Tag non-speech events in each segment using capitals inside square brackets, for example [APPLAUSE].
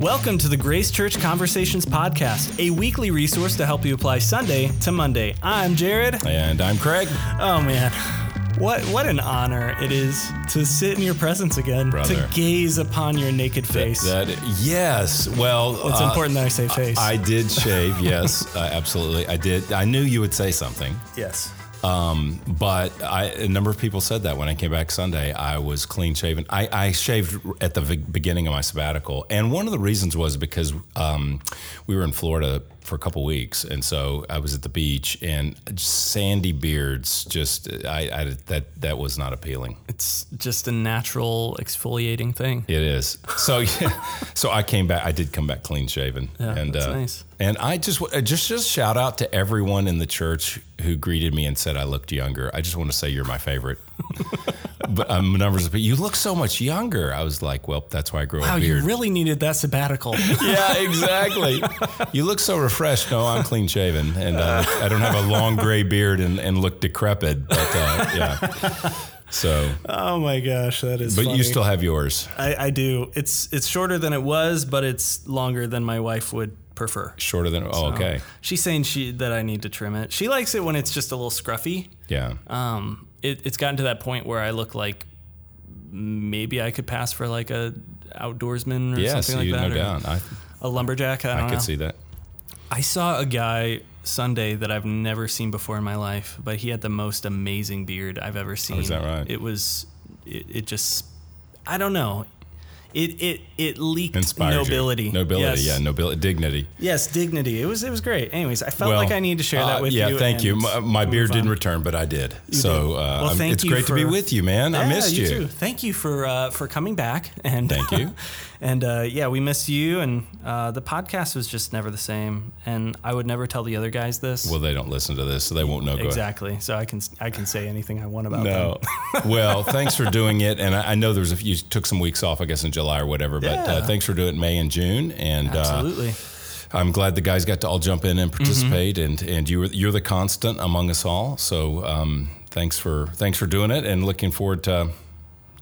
Welcome to the Grace Church Conversations Podcast, a weekly resource to help you apply Sunday to Monday. I'm Jared. And I'm Craig. Oh man, what what an honor it is to sit in your presence again, Brother. to gaze upon your naked face. That yes. Well, it's uh, important that I say face. I did shave. Yes, [LAUGHS] uh, absolutely. I did. I knew you would say something. yes. Um, but I, a number of people said that when I came back Sunday, I was clean shaven. I, I shaved at the beginning of my sabbatical, and one of the reasons was because um, we were in Florida for a couple weeks, and so I was at the beach, and sandy beards just I, I that that was not appealing. It's just a natural exfoliating thing. It is. So [LAUGHS] yeah, so I came back. I did come back clean shaven. Yeah, and that's uh, nice. And I just uh, just just shout out to everyone in the church who greeted me and said I looked younger. I just want to say you're my favorite. But um, numbers, but you look so much younger. I was like, well, that's why I grew Wow, a you really needed that sabbatical. [LAUGHS] yeah, exactly. you look so refreshed. No, I'm clean shaven, and uh, I don't have a long gray beard and, and look decrepit. But uh, yeah. So, oh my gosh, that is. but funny. you still have yours. I, I do. It's it's shorter than it was, but it's longer than my wife would prefer. Shorter than oh, okay, She's saying she that I need to trim it. She likes it when it's just a little scruffy. yeah. Um, it, it's gotten to that point where I look like maybe I could pass for like a outdoorsman or Yes, something like no that, or doubt. I a lumberjack. I I could know. see that. I saw a guy Sunday that I've never seen before in my life, but he had the most amazing beard I've ever seen. Oh, is that right? It was, it, it just, I don't know. It it it leaked Inspires nobility. You. Nobility, Yes. yeah, nobility, dignity. Yes, dignity. It was it was great. Anyways, I felt like I needed to share that uh, with yeah, you. Yeah, thank you. My, my beard on. didn't return, but I did. so did. Uh, Well, it's you great to be with you, man. I Yeah, missed you. too. Thank you for uh, for coming back. And Thank you. [LAUGHS] and uh, yeah, we miss you. And uh, the podcast was just never the same. And I would never tell the other guys this. Well, they don't listen to this, so they won't know. Go exactly. So I can I can say anything I want about No. them. [LAUGHS] well, thanks for doing it, and I, I know there's a few, you took some weeks off, I guess, in July or whatever. But uh, thanks for doing it in May and June, and uh, Absolutely. I'm glad the guys got to all jump in and participate, Mm-hmm. and and you were, you're the constant among us all. So um, thanks for thanks for doing it, and looking forward to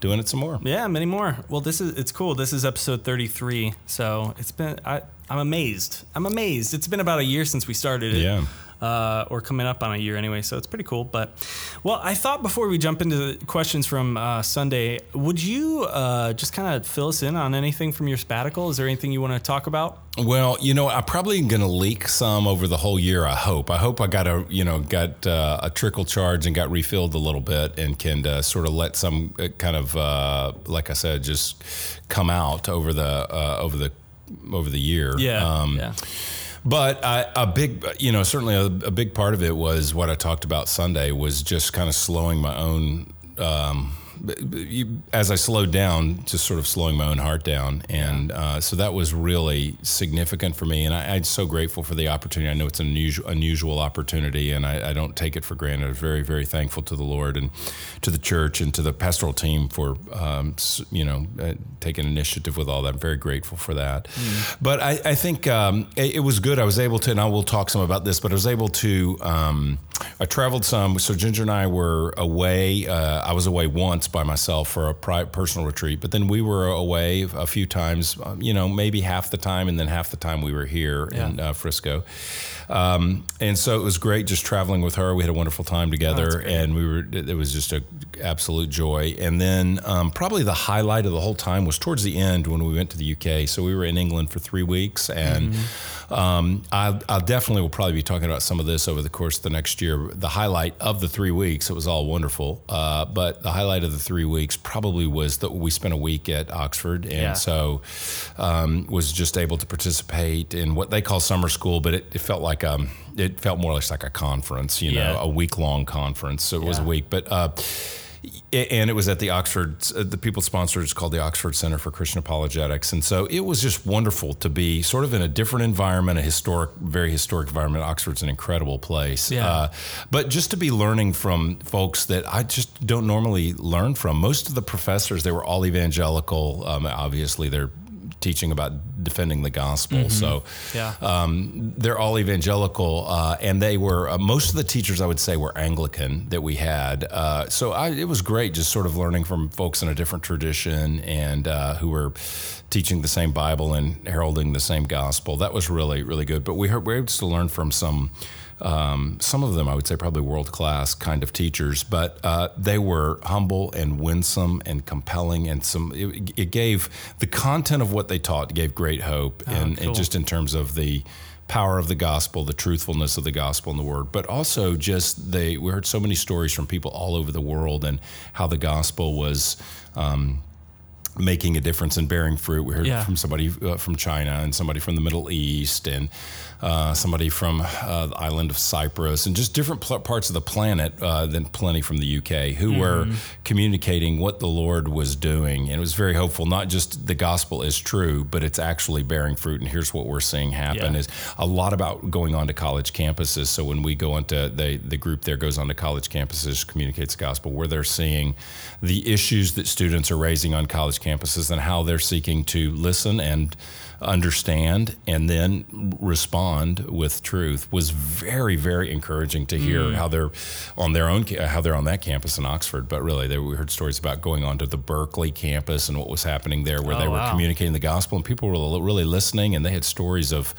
doing it some more. yeah, many more. Well, this is it's cool. This is episode 33. So it's been I I'm amazed. I'm amazed. It's been about a year since we started it. Yeah. Uh, or coming up on a year anyway. So it's pretty cool. But well, I thought before we jump into the questions from uh, Sunday, would you uh, just kind of fill us in on anything from your sabbatical? Is there anything you want to talk about? Well, you know, I'm probably going to leak some over the whole year. I hope. I hope I got a, you know, got uh, a trickle charge and got refilled a little bit, and can uh, sort of let some uh, kind of, uh, like I said, just come out over the uh, over the over the year. Um, yeah. But I, a big, you know, certainly a, a big part of it was what I talked about Sunday was just kind of slowing my own. Um, you- as I slowed down, just sort of slowing my own heart down, and uh, so that was really significant for me. And I, I'm so grateful for the opportunity. I know it's an unusual, unusual opportunity, and I, I don't take it for granted. I'm very, very thankful to the Lord and to the church and to the pastoral team for, um, you know, uh, taking initiative with all that. I'm very grateful for that. But I, I think um, it, it was good. I was able to, and I will talk some about this, but I was able to. Um, I traveled some. So Ginger and I were away. Uh, I was away once by myself for a personal retreat, but then we were away a few times. um, You know, maybe half the time, and then half the time we were here in uh, Frisco. Um, and so it was great just traveling with her. We had a wonderful time together, and we were. It was just a absolute joy. And then um, probably the highlight of the whole time was towards the end when we went to the UK. So we were in England for three weeks, and um, I, I definitely will probably be talking about some of this over the course of the next year. The highlight of the three weeks, it was all wonderful, uh, but the highlight of the three weeks probably was that we spent a week at Oxford, and Yeah. so um, was just able to participate in what they call summer school, but it, it felt like um, it felt more or less like a conference, you know, Yeah. a week long conference. So it was a week, but. Uh, and it was at the Oxford, uh, the people sponsored it's called the Oxford Center for Christian Apologetics. And so it was just wonderful to be sort of in a different environment, a historic, very historic environment. Oxford's an incredible place. Yeah. Uh, but just to be learning from folks that I just don't normally learn from. Most of the professors, they were all evangelical. Um, obviously, they're teaching about defending the gospel. So Yeah. um, they're all evangelical, uh, and they were uh, most of the teachers I would say were Anglican that we had. Uh, so I, it was great just sort of learning from folks in a different tradition and uh, who were teaching the same Bible and heralding the same gospel. That was really really good. But we heard, we were able to learn from some. Um, some of them, I would say, probably world class kind of teachers, but uh, they were humble and winsome and compelling, and some. It, it gave the content of what they taught gave great hope, and, cool. and just in terms of the power of the gospel, the truthfulness of the gospel and the word, but also just they. We heard so many stories from people all over the world and how the gospel was. Um, making a difference and bearing fruit. We heard Yeah. from somebody uh, from China and somebody from the Middle East and uh, somebody from uh, the island of Cyprus and just different pl- parts of the planet uh, than plenty from the UK who were communicating what the Lord was doing. And it was very hopeful, not just the gospel is true, but it's actually bearing fruit. And here's what we're seeing happen Yeah. is a lot about going on to college campuses. So when we go into the, the group there goes on to college campuses, communicates the gospel, where they're seeing the issues that students are raising on college campuses and how they're seeking to listen and understand and then respond with truth was very very encouraging to hear how they're on their own how they're on that campus in Oxford but really they, we heard stories about going on to the Berkeley campus and what was happening there where Oh, they were wow. communicating the gospel and people were really listening and they had stories of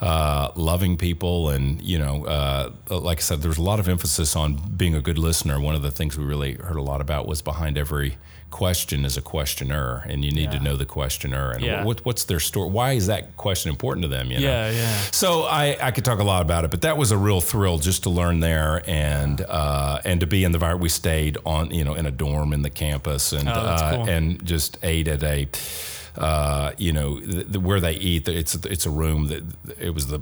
uh, loving people and you know uh, like I said there's a lot of emphasis on being a good listener one of the things we really heard a lot about was behind every question is a questioner and you need to know the questioner and Yeah. what, what's their story why is that question important to them you know Yeah, yeah. so I, I could talk a lot about it, but that was a real thrill just to learn there and uh, and to be in the environment. We stayed on you know in a dorm in the campus and Oh, uh, cool. and just ate at a uh, you know the, the, where they eat. It's it's a room that it was the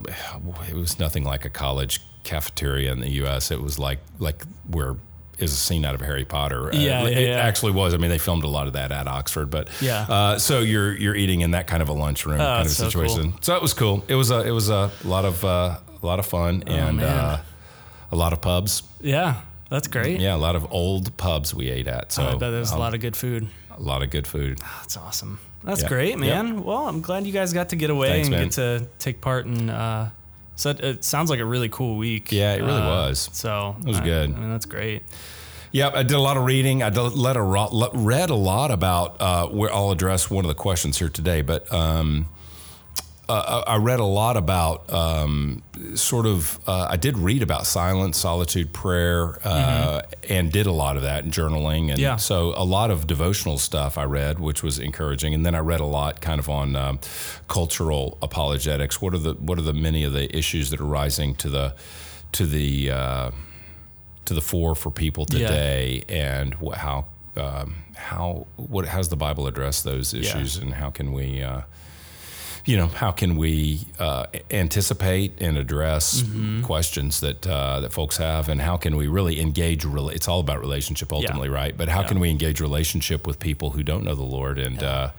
it was nothing like a college cafeteria in the U.S. It was like like where is a scene out of Harry Potter. Uh, Yeah, it yeah, yeah. actually was. I mean, they filmed a lot of that at Oxford, but Yeah. Uh, so you're you're eating in that kind of a lunchroom kind of Oh, so cool. situation. So it was cool. It was a it was a lot of uh, a lot of fun and Oh, man. uh, a lot of pubs. Yeah, that's great. Yeah, a lot of old pubs we ate at. So I bet there's a um, lot of good food. a lot of good food. That's awesome. That's Yeah. great, Yep. man. Well, I'm glad you guys got to get away Thanks, and man. get to take part in. So it, it sounds like a really cool week. Yeah, it really Uh, was. So It was I- good. I mean, that's great. Yep, I did a lot of reading. I let a, read a lot about. Uh, where I'll address one of the questions here today, but um, uh, I I read a lot about um, sort of. Uh, I did read about silence, solitude, prayer, uh, and did a lot of that and journaling, and Yeah. so a lot of devotional stuff I read, which was encouraging. And then I read a lot, kind of on um, cultural apologetics. What are the what are the many of the issues that are rising to the to the uh, to the fore for people Yeah. today, and wh- how um, how what how's the Bible address those Yeah. issues, and how can we, uh, you know, how can we uh, anticipate and address Mm-hmm. questions that uh, that folks have, and how can we really engage? rela- It's all about relationship ultimately, right? But how Yeah. can we engage relationship with people who don't know the Lord and uh,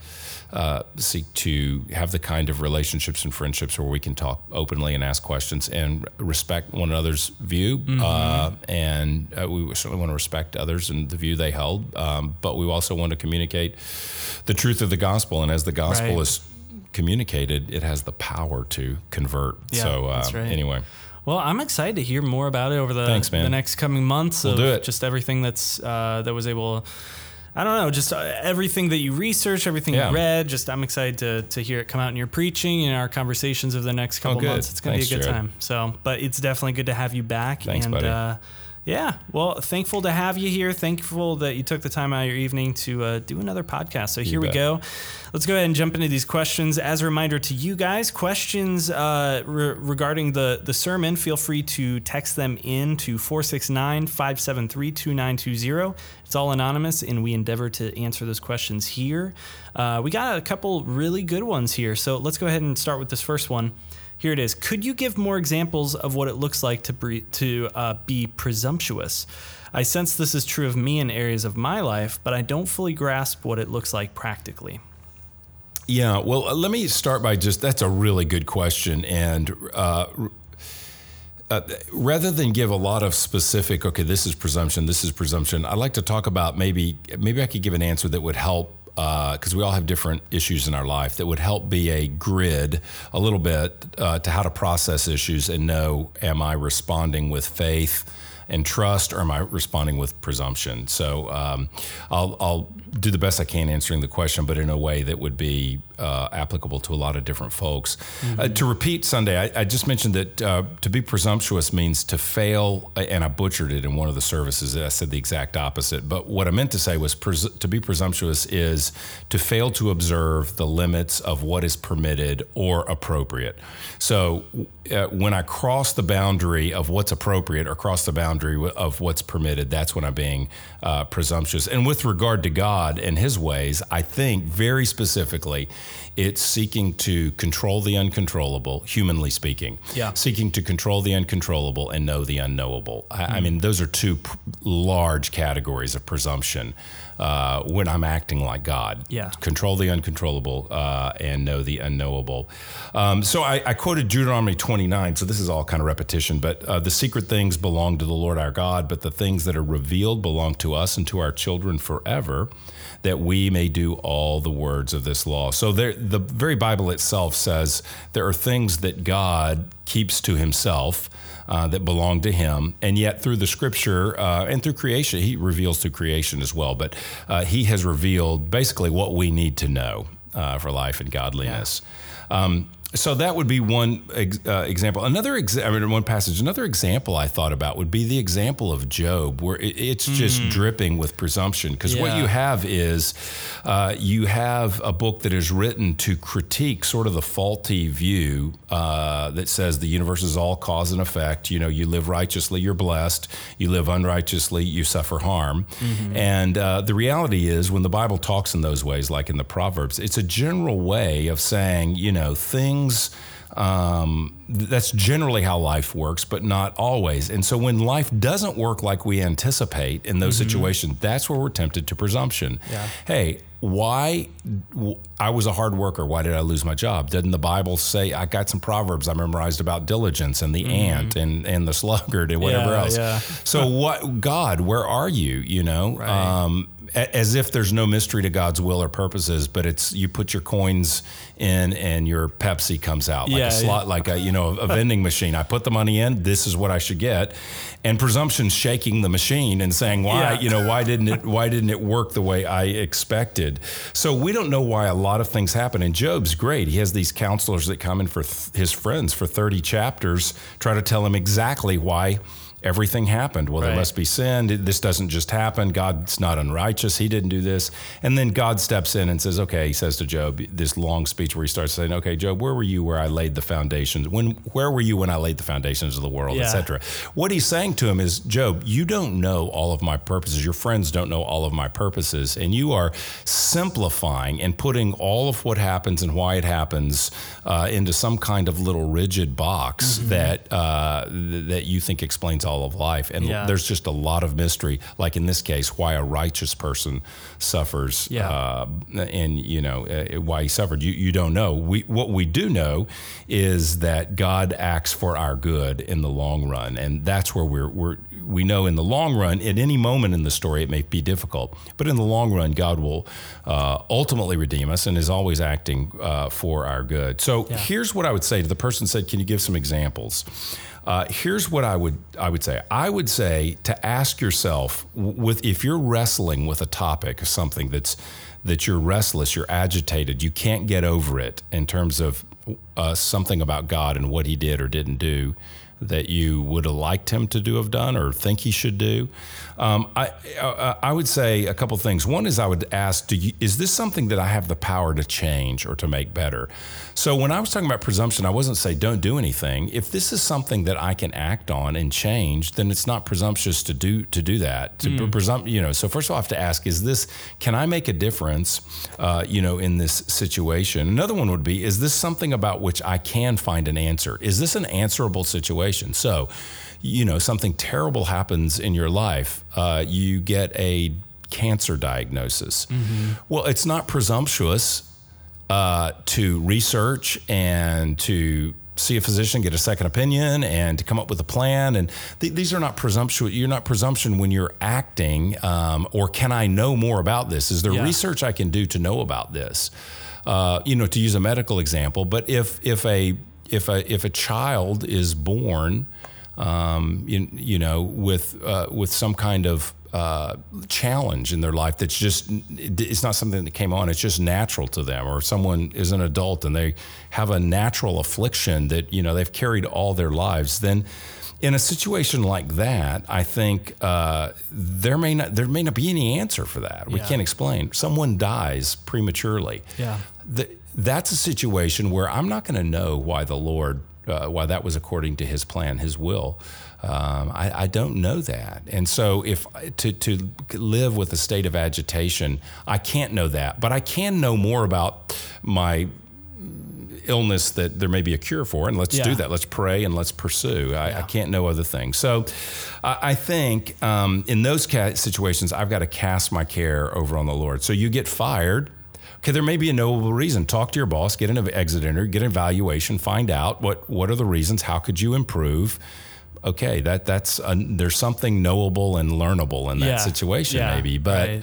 uh, seek to have the kind of relationships and friendships where we can talk openly and ask questions and respect one another's view. Mm-hmm. Uh, and uh, we certainly want to respect others and the view they held, um, but we also want to communicate the truth of the gospel. And as the gospel Right. is communicated, it has the power to convert. Yeah, so uh, right. anyway, Well, I'm excited to hear more about it over the Thanks, the next coming months. We'll of do it. Just everything that's uh, that was able. I don't know, just uh, everything that you research, everything Yeah. you read. Just I'm excited to to hear it come out in your preaching and our conversations over the next couple Oh, months. It's gonna Thanks, be a good Jared. time. So, but it's definitely good to have you back. Thanks, and, buddy. Uh, yeah, well, thankful to have you here. Thankful that you took the time out of your evening to uh, do another podcast. So here we go. Let's go ahead and jump into these questions. As a reminder to you guys, questions uh, re- regarding the, the sermon, feel free to text them in to 469 573 2920. It's all anonymous, and we endeavor to answer those questions here. Uh, we got a couple really good ones here. So let's go ahead and start with this first one. Here it is. Could you give more examples of what it looks like to to uh, be presumptuous? I sense this is true of me in areas of my life, but I don't fully grasp what it looks like practically. Yeah, well, uh, let me start by just that's a really good question. And uh, uh, rather than give a lot of specific, okay, this is presumption, this is presumption, I'd like to talk about maybe maybe I could give an answer that would help because we all have different issues in our life that would help be a grid a little bit uh, to how to process issues and know am I responding with faith and trust or am I responding with presumption? So um, I'll, I'll do the best I can answering the question, but in a way that would be uh, applicable to a lot of different folks. Mm-hmm. Uh, to repeat Sunday, I, I just mentioned that uh, to be presumptuous means to fail, and I butchered it in one of the services. I said the exact opposite. But what I meant to say was pres- to be presumptuous is to fail to observe the limits of what is permitted or appropriate. So uh, when I cross the boundary of what's appropriate or cross the boundary of what's permitted, that's when I'm being uh, presumptuous. And with regard to God and His ways, I think very specifically, it's seeking to control the uncontrollable, humanly speaking. Yeah. Seeking to control the uncontrollable and know the unknowable. Mm. I, I, hmm. mean, those are two pr- large categories of presumption uh, when I'm acting like God. Yeah. Control the uncontrollable uh, and know the unknowable. Um, so I, I, quoted Deuteronomy 29. So this is all kind of repetition, but uh, the secret things belong to the Lord our God, but the things that are revealed belong to us and to our children forever that we may do all the words of this law. So there, the very Bible itself says there are things that God keeps to himself. Uh, that belong to him. And yet, through the scripture uh, and through creation, he reveals through creation as well. But uh, he has revealed basically what we need to know uh, for life and godliness. Yeah. Um, so that would be one uh, example. Another exa- I mean, one passage. Another example I thought about would be the example of Job, where it, it's just mm. dripping with presumption. Because yeah. what you have is uh, you have a book that is written to critique sort of the faulty view uh, that says the universe is all cause and effect. You know, you live righteously, you're blessed. You live unrighteously, you suffer harm. Mm-hmm. And uh, the reality is, when the Bible talks in those ways, like in the Proverbs, it's a general way of saying, you know, things things um, that's generally how life works, but not always. And so when life doesn't work like we anticipate in those mm-hmm. situations, that's where we're tempted to presumption. Yeah. Hey, why I was a hard worker. Why did I lose my job? Didn't the Bible say I got some proverbs I memorized about diligence and the mm-hmm. ant and, and the [LAUGHS] sluggard and whatever yeah, else? Yeah. So what God, where are you? You know, right. um, as if there's no mystery to God's will or purposes, but it's you put your coins in and your Pepsi comes out like yeah, a slot, yeah. like a you know a vending machine. I put the money in. This is what I should get, and presumption shaking the machine and saying why yeah. you know why didn't it why didn't it work the way I expected? So we don't know why a lot of things happen. And Job's great. He has these counselors that come in for th- his friends for 30 chapters, try to tell him exactly why everything happened. Well, right. there must be sin. This doesn't just happen. God's not unrighteous. He didn't do this. And then God steps in and says, okay, he says to Job, this long speech where he starts saying, okay, Job, where were you where I laid the foundations? When, where were you when I laid the foundations of the world, yeah. etc. What he's saying to him is, Job, you don't know all of my purposes. Your friends don't know all of my purposes. And you are simplifying and putting all of what happens and why it happens uh, into some kind of little rigid box mm-hmm. that, uh, that you think explains all all of life. And yeah. there's just a lot of mystery, like in this case, why a righteous person suffers yeah. uh, and, you know, uh, why he suffered. You, you don't know. We, what we do know is that God acts for our good in the long run. And that's where we're, we're we know in the long run, at any moment in the story, it may be difficult, but in the long run, God will uh, ultimately redeem us and is always acting uh, for our good. So yeah. here's what I would say to the person said, "Can you give some examples?" Uh, here's what I would I would say. I would say to ask yourself with if you're wrestling with a topic, something that's that you're restless, you're agitated, you can't get over it in terms of uh, something about God and what He did or didn't do that you would have liked him to do have done or think he should do. Um, I, uh, I would say a couple things. One is I would ask, do you, is this something that I have the power to change or to make better? So when I was talking about presumption, I wasn't saying don't do anything. If this is something that I can act on and change, then it's not presumptuous to do to do that. To mm. presumpt, you know. So first of all, I have to ask: Is this? Can I make a difference? Uh, you know, in this situation. Another one would be: Is this something about which I can find an answer? Is this an answerable situation? So, you know, something terrible happens in your life. Uh, you get a cancer diagnosis. Mm-hmm. Well, it's not presumptuous uh, to research and to see a physician, get a second opinion, and to come up with a plan. And th- these are not presumptuous. You're not presumption when you're acting. Um, or can I know more about this? Is there Yeah. research I can do to know about this? Uh, you know, to use a medical example. But if if a if a if a child is born, um, you, you know, with uh, with some kind of uh, challenge in their life that's just it's not something that came on. It's just natural to them. Or someone is an adult and they have a natural affliction that you know they've carried all their lives then in a situation like that i think uh, there may not there may not be any answer for that. We Yeah. can't explain. Someone dies prematurely. Yeah. Th that's a situation where i'm not going to know why the lord uh, why that was according to his plan his will um, I, I don't know that, and so if to to live with a state of agitation, I can't know that, but I can know more about my illness that there may be a cure for, and let's Yeah. do that. Let's pray and let's pursue. I, I can't know other things. So, I, I think um, in those ca- situations, I've got to cast my care over on the Lord. So you get fired. Okay, there may be a knowable reason. Talk to your boss, get an exit interview, get an evaluation, find out what what are the reasons. How could you improve? Okay, that that's a, there's something knowable and learnable in that Yeah. situation, Yeah, maybe. But right.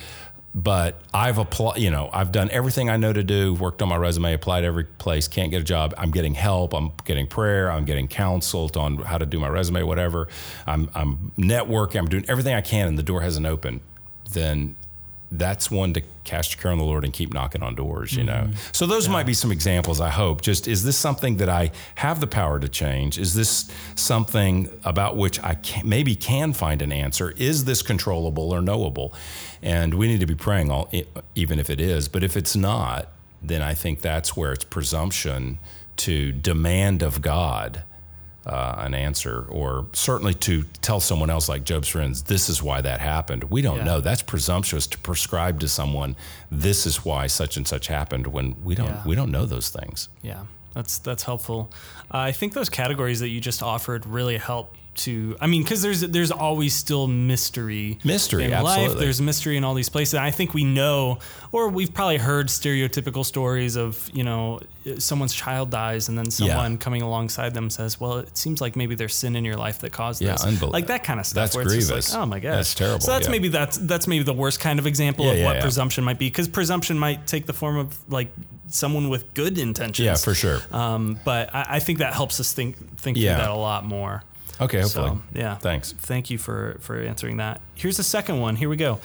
but I've applied, you know, I've done everything I know to do, worked on my resume, applied every place, can't get a job. I'm getting help, I'm getting prayer, I'm getting counseled on how to do my resume, whatever. I'm, I'm networking, I'm doing everything I can, and the door hasn't opened. Then that's one to cast your care on the Lord and keep knocking on doors, you know. Mm-hmm. So those might be some examples, I hope. Just is this something that I have the power to change? Is this something about which I can, maybe can find an answer? Is this controllable or knowable? And we need to be praying all even if it is, but if it's not, then I think that's where it's presumption to demand of God uh, an answer, or certainly to tell someone else, like Job's friends, this is why that happened. We don't Yeah. know. That's presumptuous to prescribe to someone. This is why such and such happened when we don't. Yeah. We don't know those things. Yeah, that's that's helpful. Uh, I think those categories that you just offered really help to. I mean, because there's there's always still mystery. Mystery, in life. absolutely. There's mystery in all these places. And I think we know, or we've probably heard stereotypical stories of you know someone's child dies and then someone coming alongside them says, "Well, it seems like maybe there's sin in your life that caused Yeah, this." unbel- like that kind of stuff. that's where it's just grievous. Like, oh my gosh, That's terrible, So that's yeah. maybe that's that's maybe the worst kind of example Yeah, of yeah, what yeah. presumption might be, because presumption might take the form of like someone with good intentions. Yeah, for sure. Um, but I, I think that helps us think think Yeah. through that a lot more. Okay, hopefully. So yeah, Thanks. Thank you for for answering that. Here's the second one. Here we go.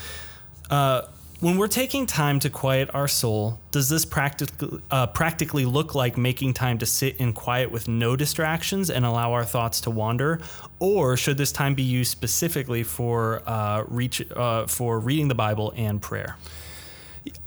Uh, when we're taking time to quiet our soul, does this practically uh, practically look like making time to sit in quiet with no distractions and allow our thoughts to wander, or should this time be used specifically for uh, reach uh, for reading the Bible and prayer?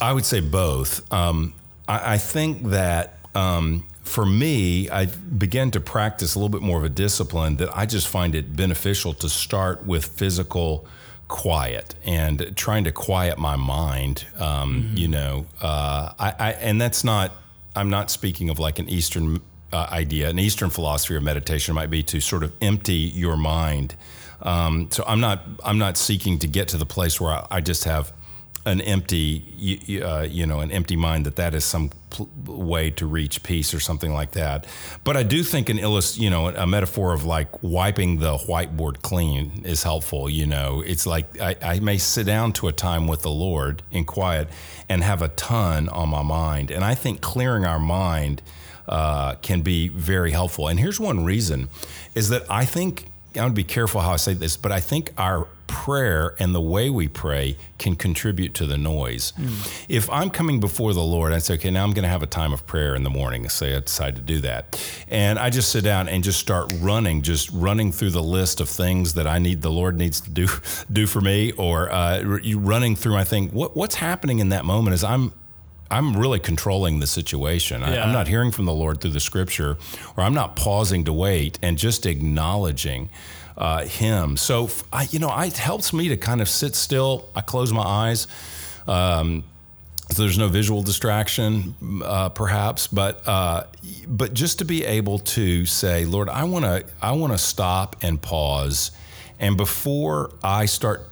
I would say both. Um, I, I think that um, for me, I began to practice a little bit more of a discipline that I just find it beneficial to start with physical quiet and trying to quiet my mind. Um, You know, uh, I, I and that's not. I'm not speaking of like an Eastern uh, idea. An Eastern philosophy of meditation might be to sort of empty your mind. Um, so I'm not. I'm not seeking to get to the place where I, I just have an empty, you, uh, you know, an empty mind that that is some pl- way to reach peace or something like that. But I do think an illust, you know, a metaphor of like wiping the whiteboard clean is helpful. You know, it's like I, I may sit down to a time with the Lord in quiet and have a ton on my mind, and I think clearing our mind uh, can be very helpful. And here's one reason: is that I think I want to be careful how I say this, but I think our prayer and the way we pray can contribute to the noise. If I'm coming before the Lord, I say, okay, now I'm going to have a time of prayer in the morning. Say I decide to do that. And I just sit down and just start running, just running through the list of things that I need, the Lord needs to do, [LAUGHS] do for me, or uh, running through, I think, what, what's happening in that moment is I'm I'm really controlling the situation. I, Yeah. I'm not hearing from the Lord through the scripture, or I'm not pausing to wait and just acknowledging uh, Him. So, I, you know, it helps me to kind of sit still. I close my eyes. Um, so there's no visual distraction, uh, perhaps, but uh, but just to be able to say, Lord, I want to I want to stop and pause, and before I start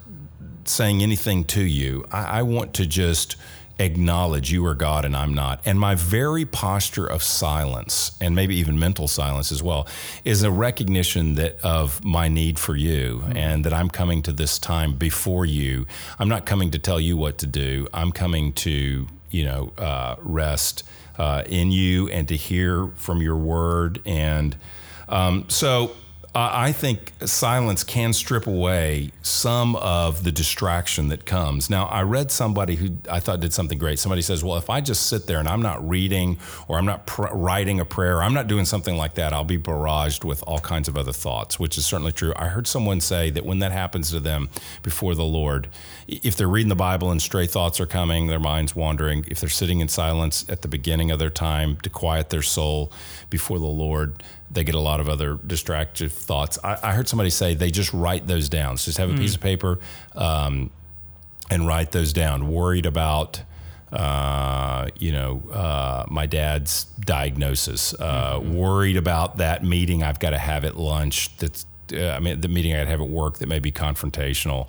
saying anything to you, I, I want to just acknowledge you are God and I'm not. And my very posture of silence, and maybe even mental silence as well, is a recognition that of my need for you mm-hmm. and that I'm coming to this time before you. I'm not coming to tell you what to do. I'm coming to, you know, uh, rest uh, in you and to hear from your word. And um, so uh, I think silence can strip away some of the distraction that comes. Now, I read somebody who I thought did something great. Somebody says, Well, if I just sit there and I'm not reading or I'm not pr- writing a prayer, or I'm not doing something like that, I'll be barraged with all kinds of other thoughts, which is certainly true. I heard someone say that when that happens to them before the Lord, if they're reading the Bible and stray thoughts are coming, their mind's wandering, if they're sitting in silence at the beginning of their time to quiet their soul before the Lord, they get a lot of other distractive thoughts. I, I heard somebody say they just write those down. So just have a mm. piece of paper um, and write those down. Worried about, uh, you know, uh, my dad's diagnosis. Uh, mm-hmm. Worried about that meeting I've got to have at lunch. That's uh, I mean, the meeting I'd have at work that may be confrontational.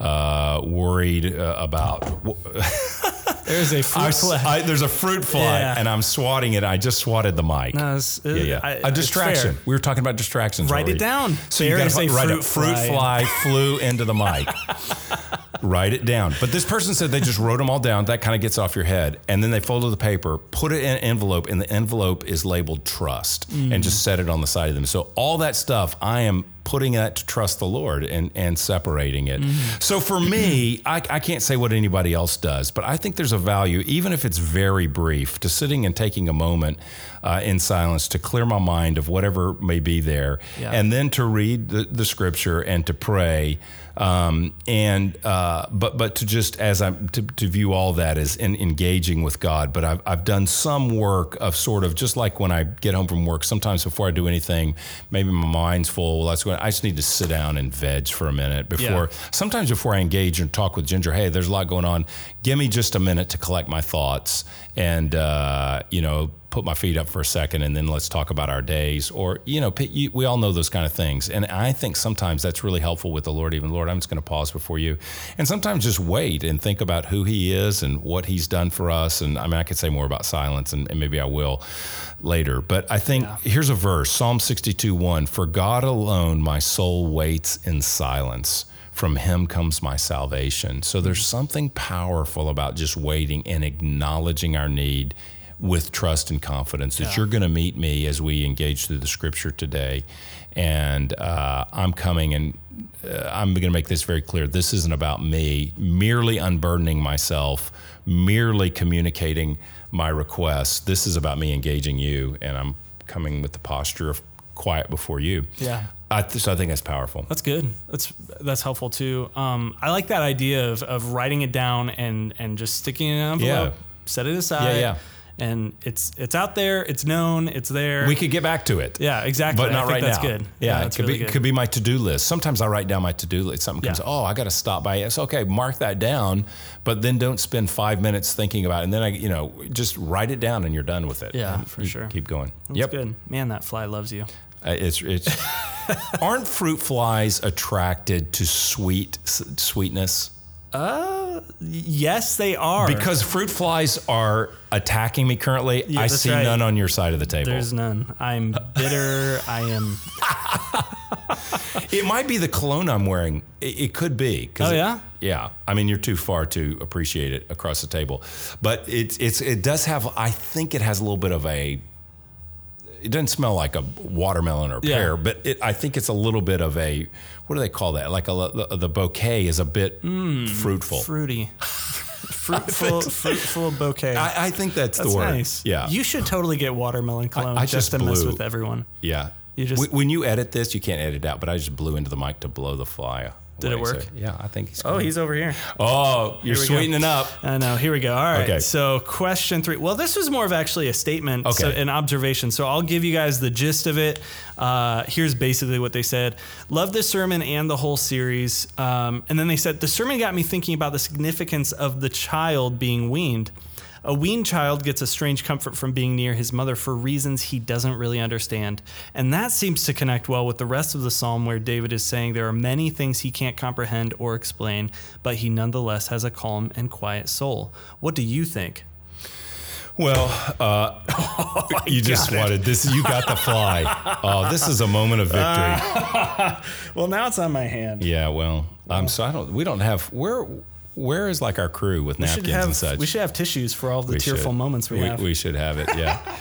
Uh, worried uh, about. [LAUGHS] There's a fruit fly. I, there's a fruit fly, yeah. and I'm swatting it. I just swatted the mic. No, it's, yeah, yeah. I, a distraction. We were talking about distractions. Write already. it down. So there you got to write fruit a fruit fly, fly flew into the mic. [LAUGHS] write it down. But this person said they just wrote them all down. That kind of gets off your head. And then they folded the paper, put it in an envelope, and the envelope is labeled trust mm. and just set it on the side of them. So all that stuff, I am putting that to trust the Lord and, and separating it. Mm. So for me, I, I can't say what anybody else does, but I think there's a value, even if it's very brief, to sitting and taking a moment uh, in silence to clear my mind of whatever may be there, yeah. and then to read the, the scripture and to pray. Um, and uh, but but to just as I'm to, to view all that as in engaging with God. But I've I've done some work of sort of just like when I get home from work. Sometimes before I do anything, maybe my mind's full. That's when I just need to sit down and veg for a minute before. Yeah. Sometimes before I engage and talk with Ginger, hey, there's a lot going on. Give me just a minute to collect my thoughts and uh, you know put my feet up for a second and then let's talk about our days or you know we all know those kind of things. And i think sometimes that's really helpful with the lord even lord i'm just going to pause before you. And sometimes just wait and think about who he is and what he's done for us. And i mean i could say more about silence and, and maybe i will later. But i think yeah. here's a verse psalm 62 1 for god alone my soul waits in silence from him comes my salvation. So there's something powerful about just waiting and acknowledging our need with trust and confidence that yeah. you're going to meet me as we engage through the scripture today. And uh, I'm coming and uh, I'm going to make this very clear. This isn't about me merely unburdening myself, merely communicating my requests. This is about me engaging you, and I'm coming with the posture of quiet before you. Yeah. I th- so I think that's powerful. That's good. That's that's helpful too. Um, I like that idea of, of writing it down and and just sticking it in an envelope. Yeah. Set it aside. Yeah, yeah. And it's it's out there. It's known. It's there. We could get back to it. Yeah, exactly. But not right now. that's now. Good. Yeah, yeah it could really be good. could be my to do list. Sometimes I write down my to do list. Something comes. Yeah. Oh, I got to stop by. It's okay. Mark that down. But then don't spend five minutes thinking about it. And then I, you know, just write it down and you're done with it. Yeah, for sure. Keep going. That's yep. good. Man, that fly loves you. Uh, it's it's [LAUGHS] aren't fruit flies attracted to sweet sweetness? Uh, yes, they are. Because fruit flies are attacking me currently. Yeah, I see right. none on your side of the table. There's none. I'm bitter. I am. [LAUGHS] it might be the cologne I'm wearing. It, it could be. Oh yeah. It, yeah. I mean, you're too far to appreciate it across the table, but it's it's it does have. I think it has a little bit of a it doesn't smell like a watermelon or pear, yeah. but it, I think it's a little bit of a what do they call that? Like a, the, the bouquet is a bit mm, fruitful, fruity. [LAUGHS] fruitful, fruitful bouquet. I, I think that's, that's the word. Nice. Yeah, you should totally get watermelon cologne I, I just, just to blew. mess with everyone. Yeah, you just when you edit this, you can't edit it out, but I just blew into the mic to blow the fly did it work? So, yeah, I think he's. Oh, he's over here. Oh, you're sweetening go. up. I know. Here we go. All right. Okay. So, question three. Well, this was more of actually a statement, okay. so an observation. So, I'll give you guys the gist of it. Uh, here's basically what they said. Love this sermon and the whole series. Um, and then they said the sermon got me thinking about the significance of the child being weaned. A weaned child gets a strange comfort from being near his mother for reasons he doesn't really understand. And that seems to connect well with the rest of the psalm where David is saying there are many things he can't comprehend or explain, but he nonetheless has a calm and quiet soul. What do you think? Well, uh, [LAUGHS] oh, you just wanted this. You got the fly. [LAUGHS] Oh, this is a moment of victory. Uh, [LAUGHS] well, now it's on my hand. Yeah. Well, well, I'm so I don't. We don't have where. Where is like our crew with napkins have, and such? We should have tissues for all the we tearful should. moments we, we, have. We should have it. Yeah.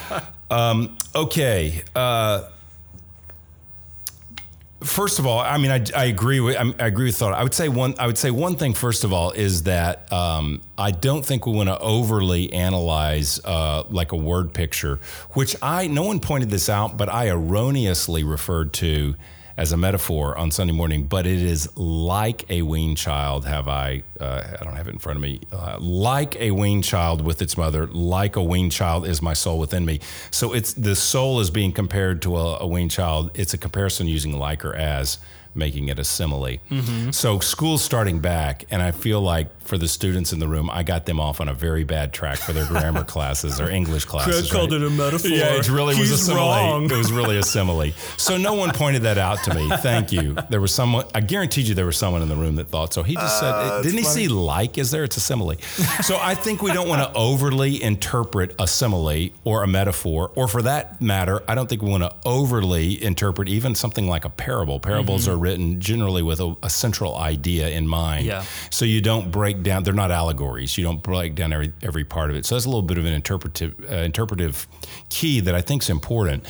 [LAUGHS] um, okay. Uh, First of all, I mean, I, I agree with I agree with thought. I would say one. I would say one thing. First of all, is that um, I don't think we want to overly analyze uh, like a word picture, which I no one pointed this out, but I erroneously referred to as a metaphor on Sunday morning, but it is like a weaned child. Have I? Uh, I don't have it in front of me. Uh, like a weaned child with its mother, like a weaned child is my soul within me. So it's the soul is being compared to a, a weaned child. It's a comparison using like or as making it a simile. Mm-hmm. So school's starting back, and I feel like for the students in the room, I got them off on a very bad track for their grammar [LAUGHS] classes or English classes. Craig called it a metaphor. Yeah, it really He's was a simile. Wrong. It was really a simile. So no one pointed that out to me. Thank you. There was someone. I guaranteed you there was someone in the room that thought so. He just uh, said, "Didn't he funny. see like? Is there? It's a simile." so I think we don't want to overly interpret a simile or a metaphor, or for that matter, I don't think we want to overly interpret even something like a parable. Parables mm-hmm. are written generally with a, a, central idea in mind. Yeah. So you don't break down. They're not allegories. You don't break down every every part of it. So that's a little bit of an interpretive uh, interpretive key that I think is important.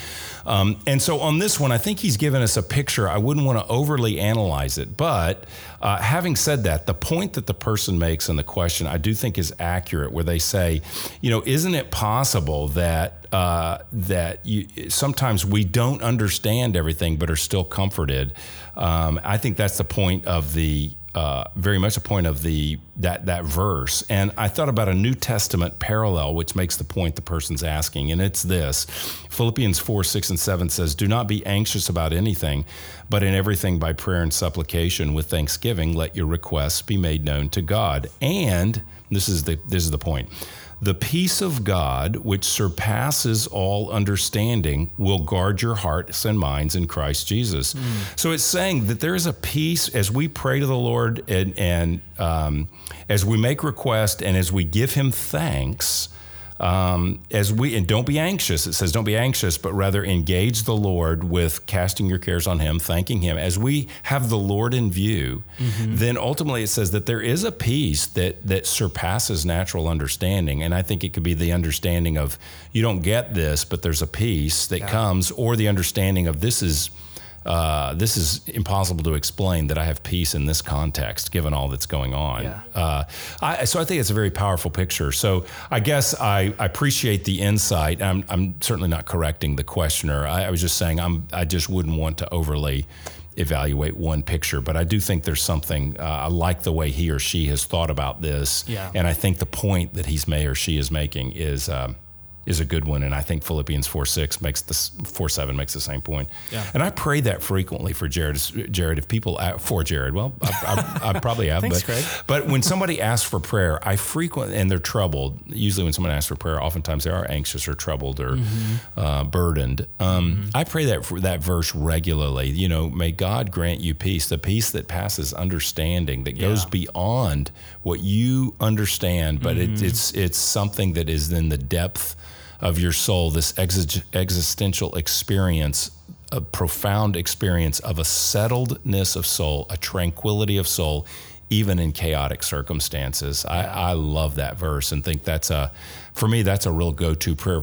Um, and so on this one, I think he's given us a picture. I wouldn't want to overly analyze it, but uh, having said that, the point that the person makes in the question, I do think is accurate, where they say, you know, isn't it possible that uh, that you, sometimes we don't understand everything, but are still comforted? Um, I think that's the point of the uh, very much a point of the that that verse. And I thought about a New Testament parallel, which makes the point the person's asking, and it's this: Philippians four, six, and seven says, "Do not be anxious about anything, but in everything by prayer and supplication with thanksgiving, let your requests be made known to God." And this is the this is the point the peace of God, which surpasses all understanding, will guard your hearts and minds in Christ Jesus. Mm. So it's saying that there is a peace as we pray to the Lord and, and um, as we make request and as we give Him thanks um, as we and don't be anxious. It says don't be anxious, but rather engage the Lord with casting your cares on Him, thanking Him. As we have the Lord in view, mm-hmm. then ultimately it says that there is a peace that that surpasses natural understanding, and I think it could be the understanding of you don't get this, but there's a peace that yeah. comes, or the understanding of this is uh, this is impossible to explain that I have peace in this context, given all that's going on. Yeah. Uh, I, so I think it's a very powerful picture. So I guess I, I appreciate the insight. I'm, I'm, certainly not correcting the questioner. I, I was just saying I'm, I just wouldn't want to overly evaluate one picture, but I do think there's something. Uh, I like the way he or she has thought about this, yeah. and I think the point that he's made or she is making is. Um, is a good one, and I think Philippians four six makes this four seven makes the same point. Yeah. And I pray that frequently for Jared. Jared, if people for Jared, well, I, I, I probably have. [LAUGHS] Thanks, but, Craig. but when somebody asks for prayer, I frequently and they're troubled. Usually, when someone asks for prayer, oftentimes they are anxious or troubled or mm-hmm. uh, burdened. Um, mm-hmm. I pray that for that verse regularly. You know, may God grant you peace, the peace that passes understanding, that goes yeah. beyond what you understand, but mm-hmm. it, it's it's something that is in the depth of your soul, this existential experience, a profound experience of a settledness of soul, a tranquility of soul, even in chaotic circumstances. I, I love that verse and think that's a for me, that's a real go-to prayer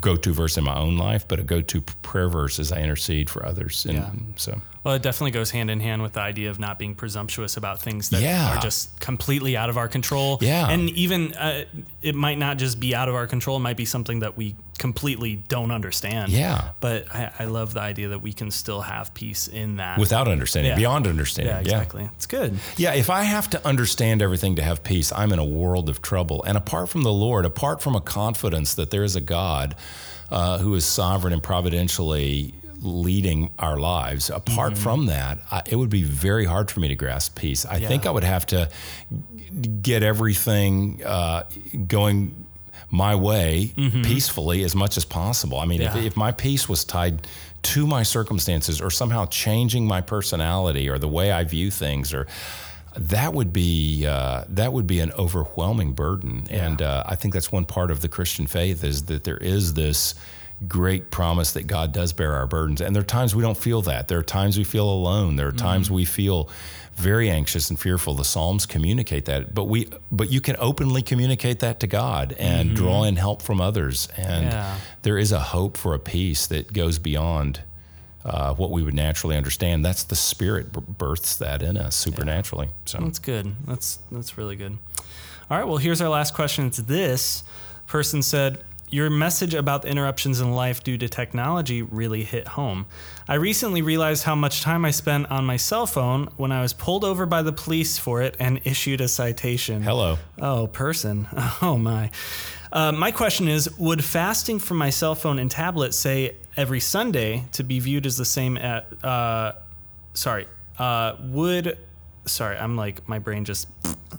go-to verse in my own life, but a go-to prayer verse as I intercede for others. And yeah. so, well, it definitely goes hand in hand with the idea of not being presumptuous about things that yeah. are just completely out of our control. Yeah, and even uh, it might not just be out of our control; it might be something that we completely don't understand. Yeah, but I, I love the idea that we can still have peace in that without understanding, yeah. beyond understanding. Yeah, exactly. Yeah. It's good. Yeah, if I have to understand everything to have peace, I'm in a world of trouble. And apart from the Lord, apart from from a confidence that there is a God uh, who is sovereign and providentially leading our lives. Apart from that, I, it would be very hard for me to grasp peace. I think I would have to get everything uh, going my way peacefully as much as possible. I mean, Yeah. if, if my peace was tied to my circumstances or somehow changing my personality or the way I view things or that would be uh, that would be an overwhelming burden, and uh, I think that's one part of the Christian faith is that there is this great promise that God does bear our burdens, and there are times we don't feel that. There are times we feel alone. There are times we feel very anxious and fearful. The Psalms communicate that, but we but you can openly communicate that to God and draw in help from others, and Yeah. there is a hope for a peace that goes beyond. Uh, what we would naturally understand. That's the Spirit b- births that in us supernaturally. So That's good. That's that's really good. All right. Well, here's our last question. It's this person said. Your message about the interruptions in life due to technology really hit home. I recently realized how much time I spent on my cell phone when I was pulled over by the police for it and issued a citation. hello. Oh, person. [LAUGHS] Oh, my. Uh, my question is Would fasting from my cell phone and tablet say every Sunday to be viewed as the same at, uh, sorry, uh, would, sorry, I'm like, my brain just.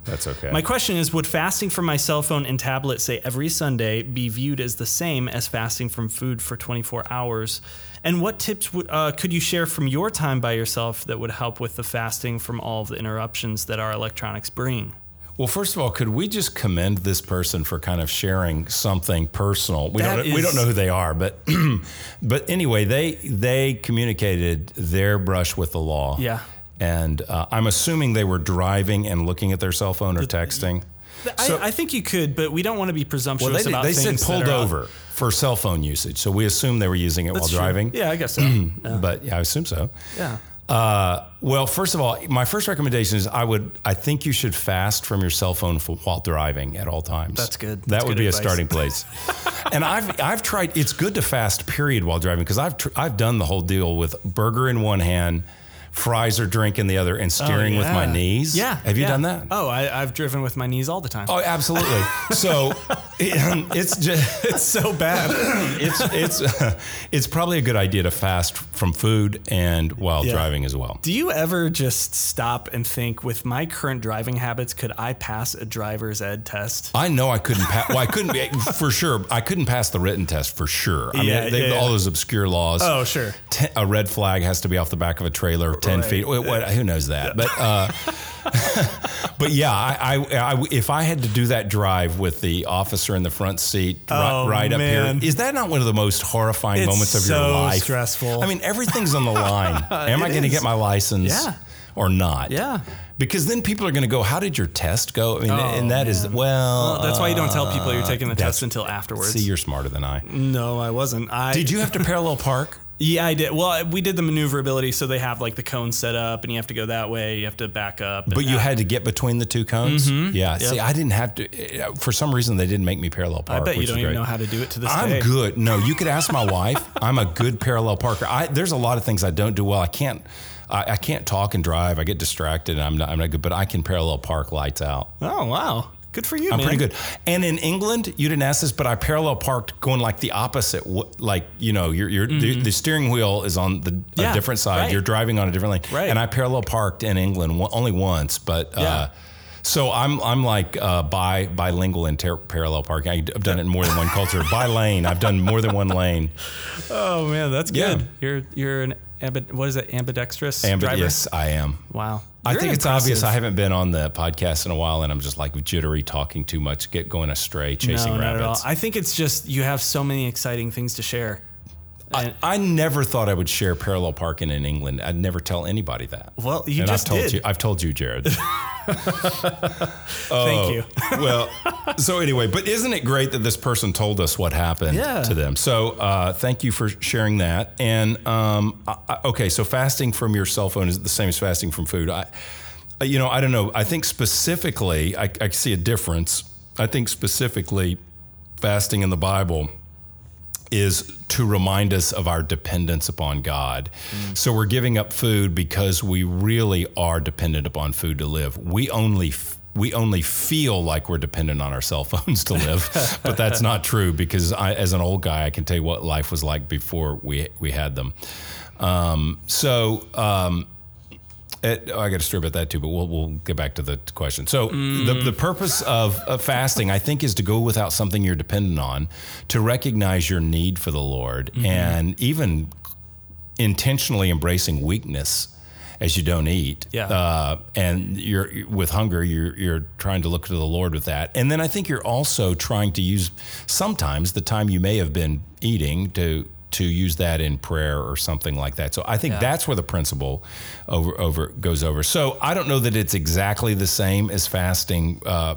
That's okay. My question is Would fasting from my cell phone and tablet say every Sunday be viewed as the same as fasting from food for 24 hours? And what tips would, uh, could you share from your time by yourself that would help with the fasting from all of the interruptions that our electronics bring? Well, first of all, could we just commend this person for kind of sharing something personal? We That don't we don't know who they are, but [CLEARS THROAT] but anyway, they they communicated their brush with the law. Yeah. And uh, I'm assuming they were driving and looking at their cell phone or texting. So- I, I think you could, but we don't want to be presumptuous Well, they, about they said things that pulled are out- over for cell phone usage, so we assume they were using it while true. driving. Yeah, I guess so. [CLEARS THROAT] yeah. But yeah, I assume so. yeah. Uh, well, first of all, my first recommendation is I would I think you should fast from your cell phone while driving at all times. That's good. That would good be advice. a starting place. [LAUGHS] and I've I've tried. It's good to fast period while driving because I've tr- I've done the whole deal with burger in one hand, fries or drink in the other, and steering with my Oh, knees. Yeah. Have you yeah. done that? Oh, I, I've driven with my knees all the time. Oh, absolutely. so [LAUGHS] it- [LAUGHS] it's just [LAUGHS] it's so bad. [LAUGHS] it's it's it's probably a good idea to fast from food and while Yeah. driving as well. Do you ever just stop and think, with my current driving habits, could I pass a driver's ed test? I know I couldn't pass. Well, I couldn't be for sure. I couldn't pass the written test for sure. I Yeah, mean, they, yeah, all those obscure laws. Oh, sure. Te- a red flag has to be off the back of a trailer ten Right. feet. What, what- who knows that? But uh, but yeah, I, I, I if I had to do that drive with the officer in the front seat Oh, right up here, is that not one of the most horrifying It's moments of your life? stressful. I mean, everything's on the line. [LAUGHS] Am I going to get my license? Yeah. Or not? Yeah. Because then people are going to go, "How did your test go?" I mean, Oh, and that is man. well. Well, that's why you don't tell people you're taking the test until afterwards. See, you're smarter than I. no, I wasn't. I Did you have to parallel park? Yeah, I did. Well, we did the maneuverability, so they have like the cone set up, and you have to go that way. You have to back up. But you out. had to get between the two cones. Yeah. See, I didn't have to. uh, For some reason, they didn't make me parallel park. I bet you don't even know how to do it to this I'm day. good. No, you could ask my [LAUGHS] wife. I'm a good parallel parker. I, there's a lot of things I don't do well. I can't. I, I can't talk and drive. I get distracted. And I'm not. I'm not good. But I can parallel park lights out. Oh wow, good for you, I'm man. pretty good. And in England, you didn't ask this, but I parallel parked going like the opposite. Like you know, you're, you're the, the steering wheel is on the Mm-hmm. Yeah, a different side. right. You're driving on a different lane. Right. And I parallel parked in England only once, but. Yeah. Uh, so I'm I'm like uh, bi bilingual in ter- parallel parking. I've done it in more than one culture. By lane, I've done more than one lane. [LAUGHS] Oh man, that's Yeah. good. You're you're an ambi- what is it? Ambidextrous but driver. yes, I am. Wow. I think it's obvious. I haven't been on the podcast in a while, and I'm just like jittery, talking too much, get going astray, chasing no, not at all. rabbits. I think it's just you have so many exciting things to share. And, I never thought I would share parallel parking in England. I'd never tell anybody that. well, you and just I've told did. you. I've told you, Jared. [LAUGHS] [LAUGHS] Thank you. well, so anyway, but isn't it great that this person told us what happened Yeah. to them? So uh, thank you for sharing that. And um, I, I- okay, so fasting from your cell phone is the same as fasting from food. I, you know, I don't know. I think specifically, I, I see a difference. I think specifically, fasting in the Bible is to remind us of our dependence upon God. So we're giving up food because we really are dependent upon food to live. We only f- we only feel like we're dependent on our cell phones to live, [LAUGHS] but that's not true because I, as an old guy, I can tell you what life was like before we we had them. Um, so. Um, it, oh, I got a story about that too, but we'll, we'll get back to the question. So, mm. the, the purpose of, of, fasting, I think, is to go without something you're dependent on, to recognize your need for the Lord, mm-hmm. and even intentionally embracing weakness as you don't eat. Yeah. Uh, and you're with hunger, you're you're trying to look to the Lord with that. And then I think you're also trying to use sometimes the time you may have been eating to to use that in prayer or something like that. So I think yeah. that's where the principle over over goes over. So I don't know that it's exactly the same as fasting uh,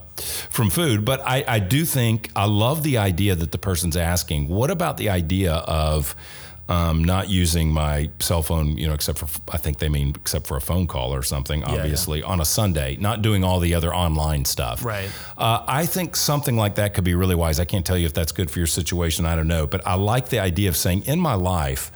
from food, but I, I do think I love the idea that the person's asking. What about the idea of um, not using my cell phone, you know, except for I think they mean except for a phone call or something, obviously yeah, yeah. on a Sunday, not doing all the other online stuff. Right. Uh, I think something like that could be really wise. I can't tell you if that's good for your situation. I don't know, but I like the idea of saying in my life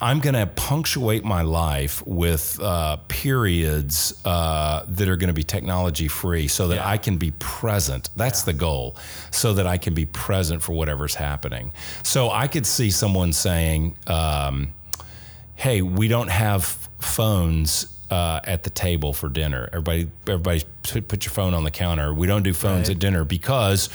I'm going to punctuate my life with uh, periods uh, that are going to be technology free so that yeah. I can be present. That's yeah. the goal, so that I can be present for whatever's happening. So I could see someone saying, um, Hey, we don't have phones. Uh, at the table for dinner, everybody, everybody, put your phone on the counter. We don't do phones right. at dinner because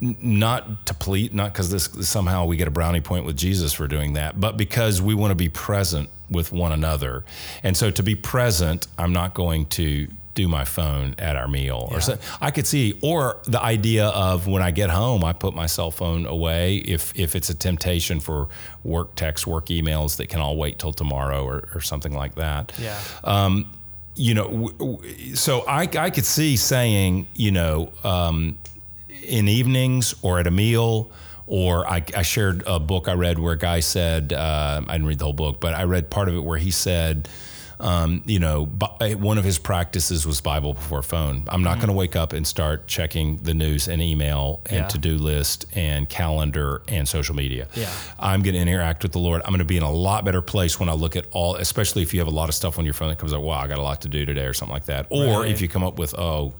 not to plead, not because this somehow we get a brownie point with Jesus for doing that, but because we want to be present with one another. And so to be present, I'm not going to do my phone at our meal yeah. or so I could see or the idea of when I get home I put my cell phone away if if it's a temptation for work text work emails that can all wait till tomorrow or, or something like that yeah um, you know w- w- so I, I could see saying you know um, in evenings or at a meal. Or I, I shared a book I read where a guy said, uh, I didn't read the whole book, but I read part of it where he said, um, you know, one of his practices was Bible before phone. I'm not mm-hmm. going to wake up and start checking the news and email and yeah. to do list and calendar and social media. Yeah. I'm going to interact with the Lord. I'm going to be in a lot better place when I look at all, especially if you have a lot of stuff on your phone that comes up, wow, I got a lot to do today or something like that. Or right. if you come up with, oh,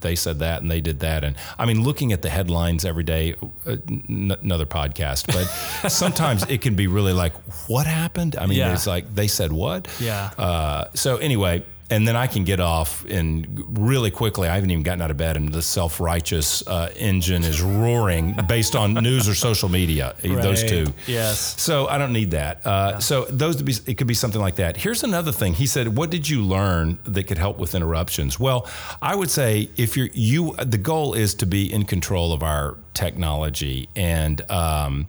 they said that and they did that. And I mean, looking at the headlines every day, uh, n- another podcast, but [LAUGHS] sometimes it can be really like, what happened? I mean, yeah. it's like they said what? Yeah. Uh, so anyway, and then I can get off and really quickly. I haven't even gotten out of bed, and the self righteous uh, engine is roaring based on news or social media. Right. Those two. Yes. So I don't need that. Uh, yeah. So those be, it could be something like that. Here's another thing. He said, "What did you learn that could help with interruptions?" Well, I would say if you're you, the goal is to be in control of our technology, and um,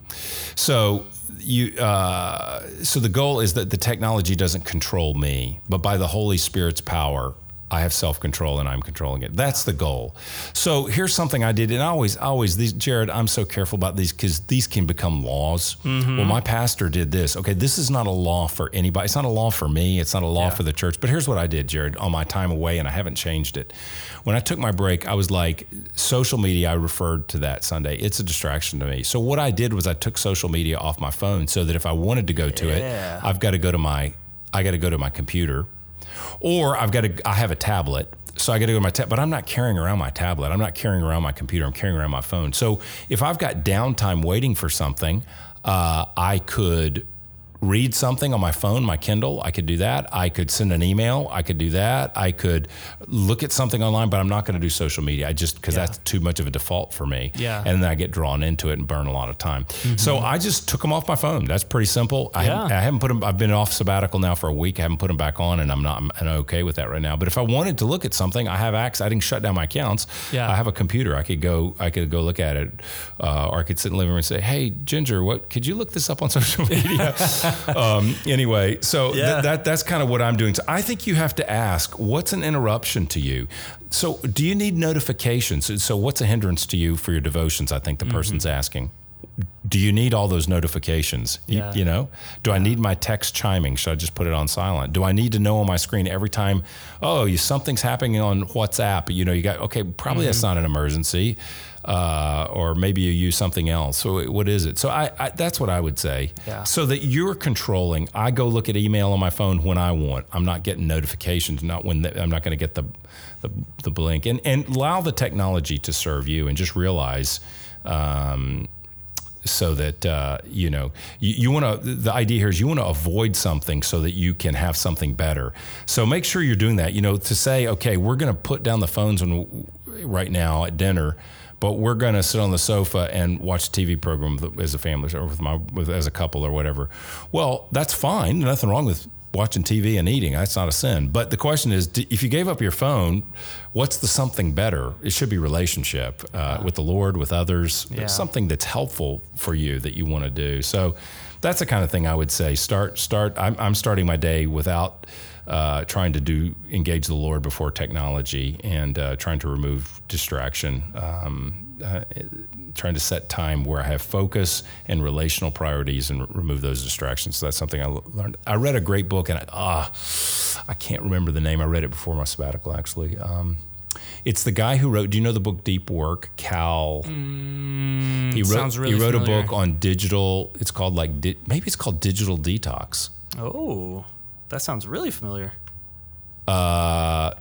so you uh, so the goal is that the technology doesn't control me, but by the Holy Spirit's power, I have self control and I'm controlling it. That's the goal. So here's something I did, and I always, always these, Jared, I'm so careful about these because these can become laws. Mm-hmm. Well, my pastor did this. Okay, this is not a law for anybody. It's not a law for me. It's not a law yeah. for the church. But here's what I did, Jared, on my time away, and I haven't changed it. When I took my break, I was like, social media. I referred to that Sunday. It's a distraction to me. So what I did was I took social media off my phone, so that if I wanted to go to yeah. it, I've got to go to my, I got to go to my computer or I've got to, I have a tablet. So I got to go to my tab, but I'm not carrying around my tablet. I'm not carrying around my computer. I'm carrying around my phone. So if I've got downtime waiting for something, uh, I could read something on my phone, my Kindle, I could do that. I could send an email, I could do that. I could look at something online, but I'm not going to do social media. I just because yeah. that's too much of a default for me. Yeah. And then I get drawn into it and burn a lot of time. Mm-hmm. So I just took them off my phone. That's pretty simple. I, yeah. haven't, I haven't put them. I've been off sabbatical now for a week. I haven't put them back on, and I'm not. I'm okay with that right now. But if I wanted to look at something, I have access. I didn't shut down my accounts. Yeah. I have a computer. I could go. I could go look at it, uh, or I could sit in the living room and say, "Hey, Ginger, what? Could you look this up on [LAUGHS] social media?" [LAUGHS] [LAUGHS] um, anyway, so yeah. th- that that's kind of what I'm doing. So I think you have to ask, what's an interruption to you? So do you need notifications? So what's a hindrance to you for your devotions? I think the mm-hmm. person's asking. Do you need all those notifications? Yeah. You, you know, do. I need my text chiming? Should I just put it on silent? Do I need to know on my screen every time? Oh, you, something's happening on WhatsApp. You know, you got okay. Probably mm-hmm. that's not an emergency. uh, or maybe you use something else. So what is it? So I, I that's what I would say. Yeah. So that you're controlling. I go look at email on my phone when I want. I'm not getting notifications. Not when the, I'm not going to get the, the the blink. And and allow the technology to serve you. And just realize. Um, so that uh, you know you, you want to the idea here is you want to avoid something so that you can have something better. So make sure you're doing that you know to say okay we're going to put down the phones when, right now at dinner but we're going to sit on the sofa and watch a TV program as a family or with my with, as a couple or whatever. Well that's fine. Nothing wrong with watching TV and eating. That's not a sin. But the question is, if you gave up your phone, what's the something better? It should be relationship uh, with the Lord, with others, Yeah. something that's helpful for you that you want to do. So that's the kind of thing I would say. Start, start. I'm, I'm starting my day without uh, trying to do engage the Lord before technology and uh, trying to remove distraction. Um, uh, trying to set time where I have focus and relational priorities and r- remove those distractions. So that's something I learned. I read a great book and I, ah, I can't remember the name. I read it before my sabbatical actually. Um, it's the guy who wrote. Do you know the book Deep Work? Cal. he wrote. Mm, sounds really he wrote a book on digital. It's called like di- maybe it's called Digital Detox. Oh, that sounds really familiar. Uh,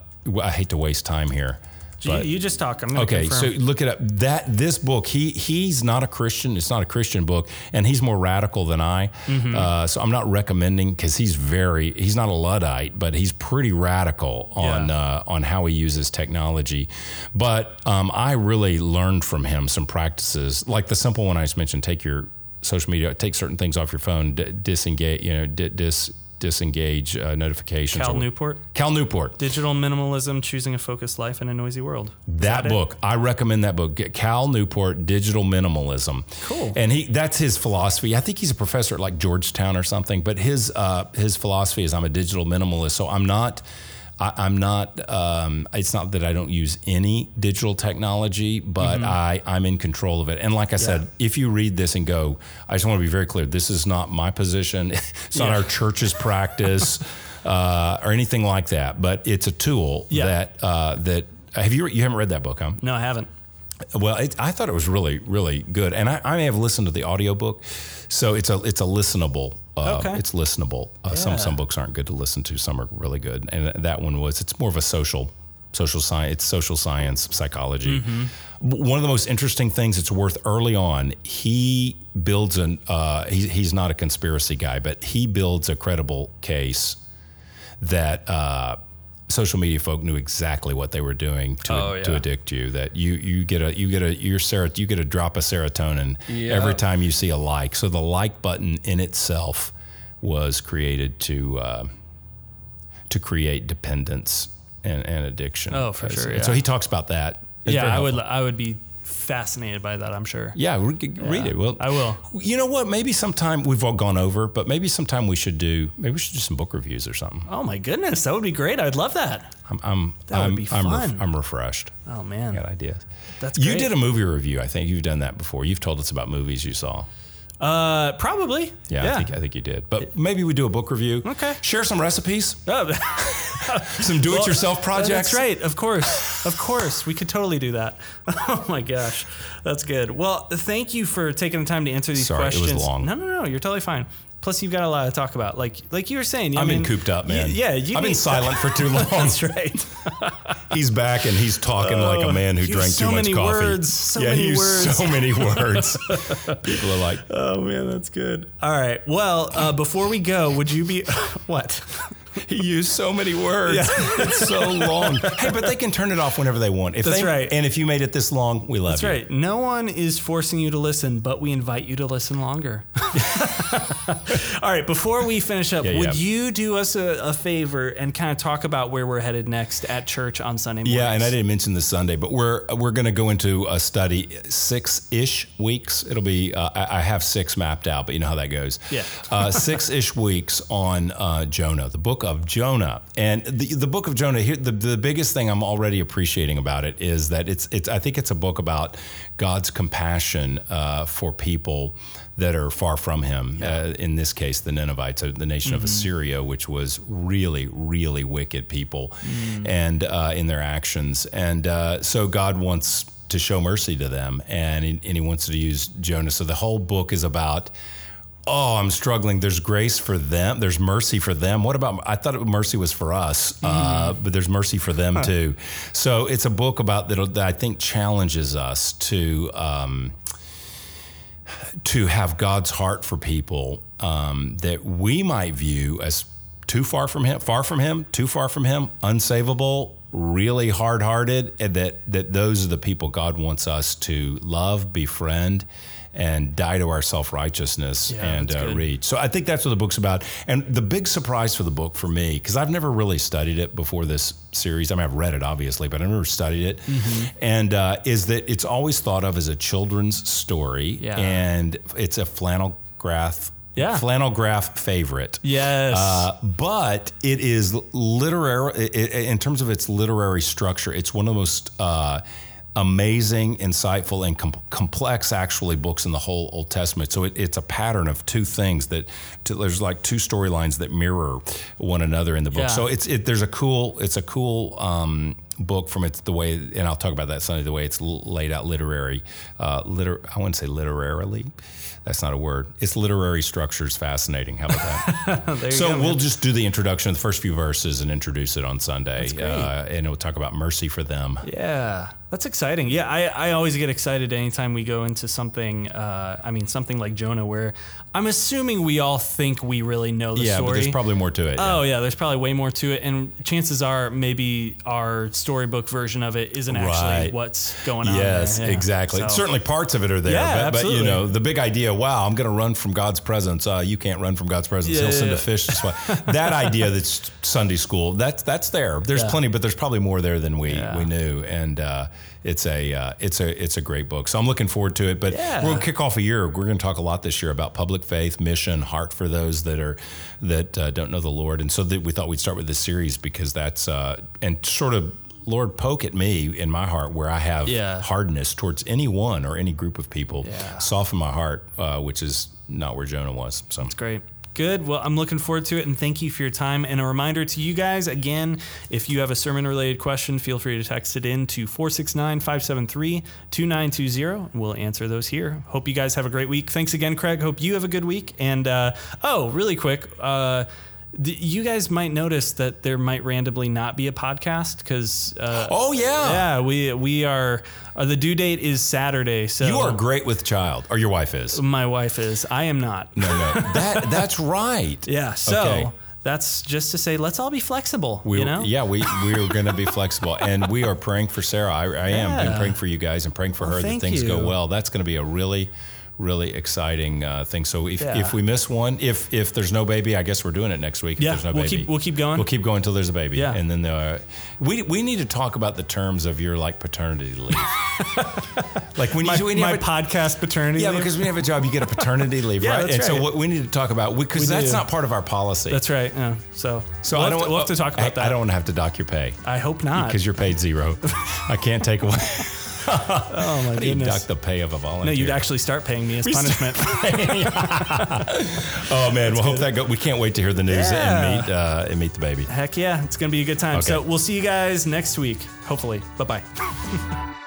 I hate to waste time here. You, you just talk. I'm Okay, so look it up. That this book, he he's not a Christian. It's not a Christian book, and he's more radical than I. Mm-hmm. Uh, so I'm not recommending because he's very he's not a luddite, but he's pretty radical on Yeah. uh, on how he uses technology. But um, I really learned from him some practices, like the simple one I just mentioned: take your social media, take certain things off your phone, d- disengage, you know, di- dis disengage uh, notifications. Cal or- Newport. Cal Newport. Digital minimalism: choosing a focused life in a noisy world. That it? book, I recommend that book. Get Cal Newport, Digital Minimalism. Cool. And he that's his philosophy. I think he's a professor at like Georgetown or something. But his uh, his philosophy is I'm a digital minimalist. So I'm not. I, I'm not. Um, it's not that I don't use any digital technology, but I I'm in control of it. And like I said, if you read this and go, I just want to be very clear. This is not my position. [LAUGHS] It's not our church's practice. [LAUGHS] Uh, or anything like that, but it's a tool Yeah. that uh, that have you you haven't read that book, huh? No, I haven't. Well, it, I thought it was really, really good, and I, I may have listened to the audiobook, so it's a it's a listenable. Uh, Okay. It's listenable. Uh, Some Yeah. some books aren't good to listen to. Some are really good, and that one was. It's more of a social social science. It's social science psychology. W- One of the most interesting things. It's worth early on. He builds an. Uh, he, he's not a conspiracy guy, but he builds a credible case that. Social media folk knew exactly what they were doing to, Oh, to addict you. That you you get a you get a your sero, you get a drop of serotonin Yeah. every time you see a like. So the like button in itself was created to uh, to create dependence and, and addiction. Oh, for sure, And So he talks about that. It's yeah, I would. I would be fascinated by that. I'm sure. Yeah, re- read it. Well, I will. You know what? Maybe sometime we've all gone over, but maybe sometime we should do. Maybe we should do some book reviews or something. Oh my goodness, that would be great. I'd love that. I'm I'm That would I'm, be I'm, fun. I'm refreshed. Oh I man, got ideas. that's You did a movie review. I think you've done that before. You've told us about movies you saw. Uh, probably. Yeah, I think I think you did. But maybe we do a book review. Okay. Share some recipes, Oh, [LAUGHS] some do-it-yourself projects. That's right. Of course. Of course. We could totally do that. [LAUGHS] Oh my gosh. That's good. Well, thank you for taking the time to answer these Sorry, it was questions. long. No, no, no. You're totally fine. Plus, you've got a lot to talk about. Like, like you were saying. I've been cooped up, you- man. yeah, you I've been silent for too [LAUGHS] long. That's right. [LAUGHS] He's back and he's talking like a man who Oh, you drank use too so much many coffee. words, so yeah, many he used words. so [LAUGHS] many words. People are like, Oh man, that's good. All right. Well, uh, before we go, would you be what? [LAUGHS] he used so many words. [LAUGHS] it's so long. Hey, but they can turn it off whenever they want. If That's they, right. And if you made it this long, we love That's you. That's right. No one is forcing you to listen, but we invite you to listen longer. [LAUGHS] All right. Before we finish up, Yeah, would yeah. you do us a, a favor and kind of talk about where we're headed next at church on Sunday mornings? Yeah, and I didn't mention this Sunday, but we're we're going to go into a study six ish weeks. It'll be uh, I, I have six mapped out, but you know how that goes. Yeah. uh, six ish weeks on uh, Jonah, the book of Jonah, and the the book of Jonah. Here, the the biggest thing I'm already appreciating about it is that it's it's I think it's a book about God's compassion uh, for people that are far from Him. Uh, in this case, the Ninevites, uh, the nation of Assyria, which was really really wicked people, and uh, in their actions, and uh, so God wants to show mercy to them, and and he wants to use Jonah. So the whole book is about. Oh, I'm struggling. There's grace for them. There's mercy for them. What about? I thought mercy was for us, uh, but there's mercy for them too. So it's a book about that, that I think challenges us to um, to have God's heart for people um, that we might view as too far from Him, far from Him, too far from Him, unsavable, really hard hearted, and that that those are the people God wants us to love, befriend. And die to our self righteousness Yeah, and uh, reach. So I think that's what the book's about. And the big surprise for the book for me, because I've never really studied it before this series. I mean, I've read it obviously, but I've never studied it. Mm-hmm. And uh, is that it's always thought of as a children's story, Yeah. and it's a flannel graph. Yeah. flannel graph favorite. Yes. Uh, but it is literary i- i- in terms of its literary structure. It's one of the most uh, amazing, insightful, and com- complex actually books in the whole Old Testament. So it, it's a pattern of two things that to, there's like two storylines that mirror one another in the book. Yeah. So it's it, there's a cool it's a cool. Um, book from its the way and I'll talk about that Sunday the way it's laid out literary uh liter I wouldn't say literarily that's not a word it's literary structure is fascinating how about that [LAUGHS] there you so go, we'll just do the introduction, of the first few verses, and introduce it on Sunday, uh, and we'll talk about mercy for them. Yeah, that's exciting. Yeah, I, I always get excited anytime we go into something. Uh, I mean, something like Jonah, where I'm assuming we all think we really know the Yeah, story. but there's probably more to it. Oh yeah, there's probably way more to it, and chances are maybe our storybook version of it isn't actually what's going on. Yes, there. Yeah. exactly. So- Certainly, parts of it are there, Yeah, but, but you know, the big idea. Wow, I'm going to run from God's presence. Uh, you can't run from God's presence. Yeah, He'll send yeah, a fish. to that idea [LAUGHS] that's Sunday school. That's that's there. There's Yeah. plenty, but there's probably more there than we Yeah. we knew. And uh, it's a uh, it's a it's a great book. So I'm looking forward to it. But Yeah. we'll kick off a year. We're going to talk a lot this year about public faith, mission, heart for those that are that uh, don't know the Lord. And so that we thought we'd start with this series because that's uh, and sort of. Lord, poke at me in my heart where I have Yeah. hardness towards anyone or any group of people. Yeah. Soften my heart, uh, which is not where Jonah was. So it's Great. Good. Well, I'm looking forward to it and thank you for your time. And a reminder to you guys again, if you have a sermon related question, feel free to text it in to 469 573 2920 and we'll answer those here. Hope you guys have a great week. Thanks again, Craig. Hope you have a good week. And uh, oh, really quick, uh, you guys might notice that there might randomly not be a podcast because uh, Oh yeah. yeah, we we are uh, the due date is Saturday. So You are great with child, or your wife is. My wife is. I am not. No, no, that that's right. [LAUGHS] Yeah. So Okay. that's just to say, let's all be flexible. We, you know. Yeah, we we are going to be flexible, and we are praying for Sarah. I, I am Yeah. been praying for you guys and praying for Well, her that things go well. That's going to be a really, really exciting uh, thing. So if, Yeah. if we miss one, if if there's no baby, I guess we're doing it next week. If Yeah, there's no we'll baby, keep- we'll keep going. We'll keep going until there's a baby. Yeah. and then uh, we we need to talk about the terms of your like paternity leave. [LAUGHS] like when My, you when you my have a, podcast paternity. yeah, leave. because you have a job, you get a paternity [LAUGHS] leave, Yeah, right? that's and so right. what we need to talk about because that's do. not part of our policy. that's right. Yeah. So so we'll I don't to, we'll have to talk I- about that. I don't want to have to dock your pay I hope not. because you're paid zero. [LAUGHS] I can't take away. Oh my How do you goodness. the pay of a volunteer? no, you'd actually start paying me as punishment. [LAUGHS] [LAUGHS] Oh man, we'll hope that go. We can't wait to hear the news Yeah. and meet uh, and meet the baby. Heck yeah, it's gonna be a good time. Okay. So we'll see you guys next week, hopefully. Bye bye. [LAUGHS]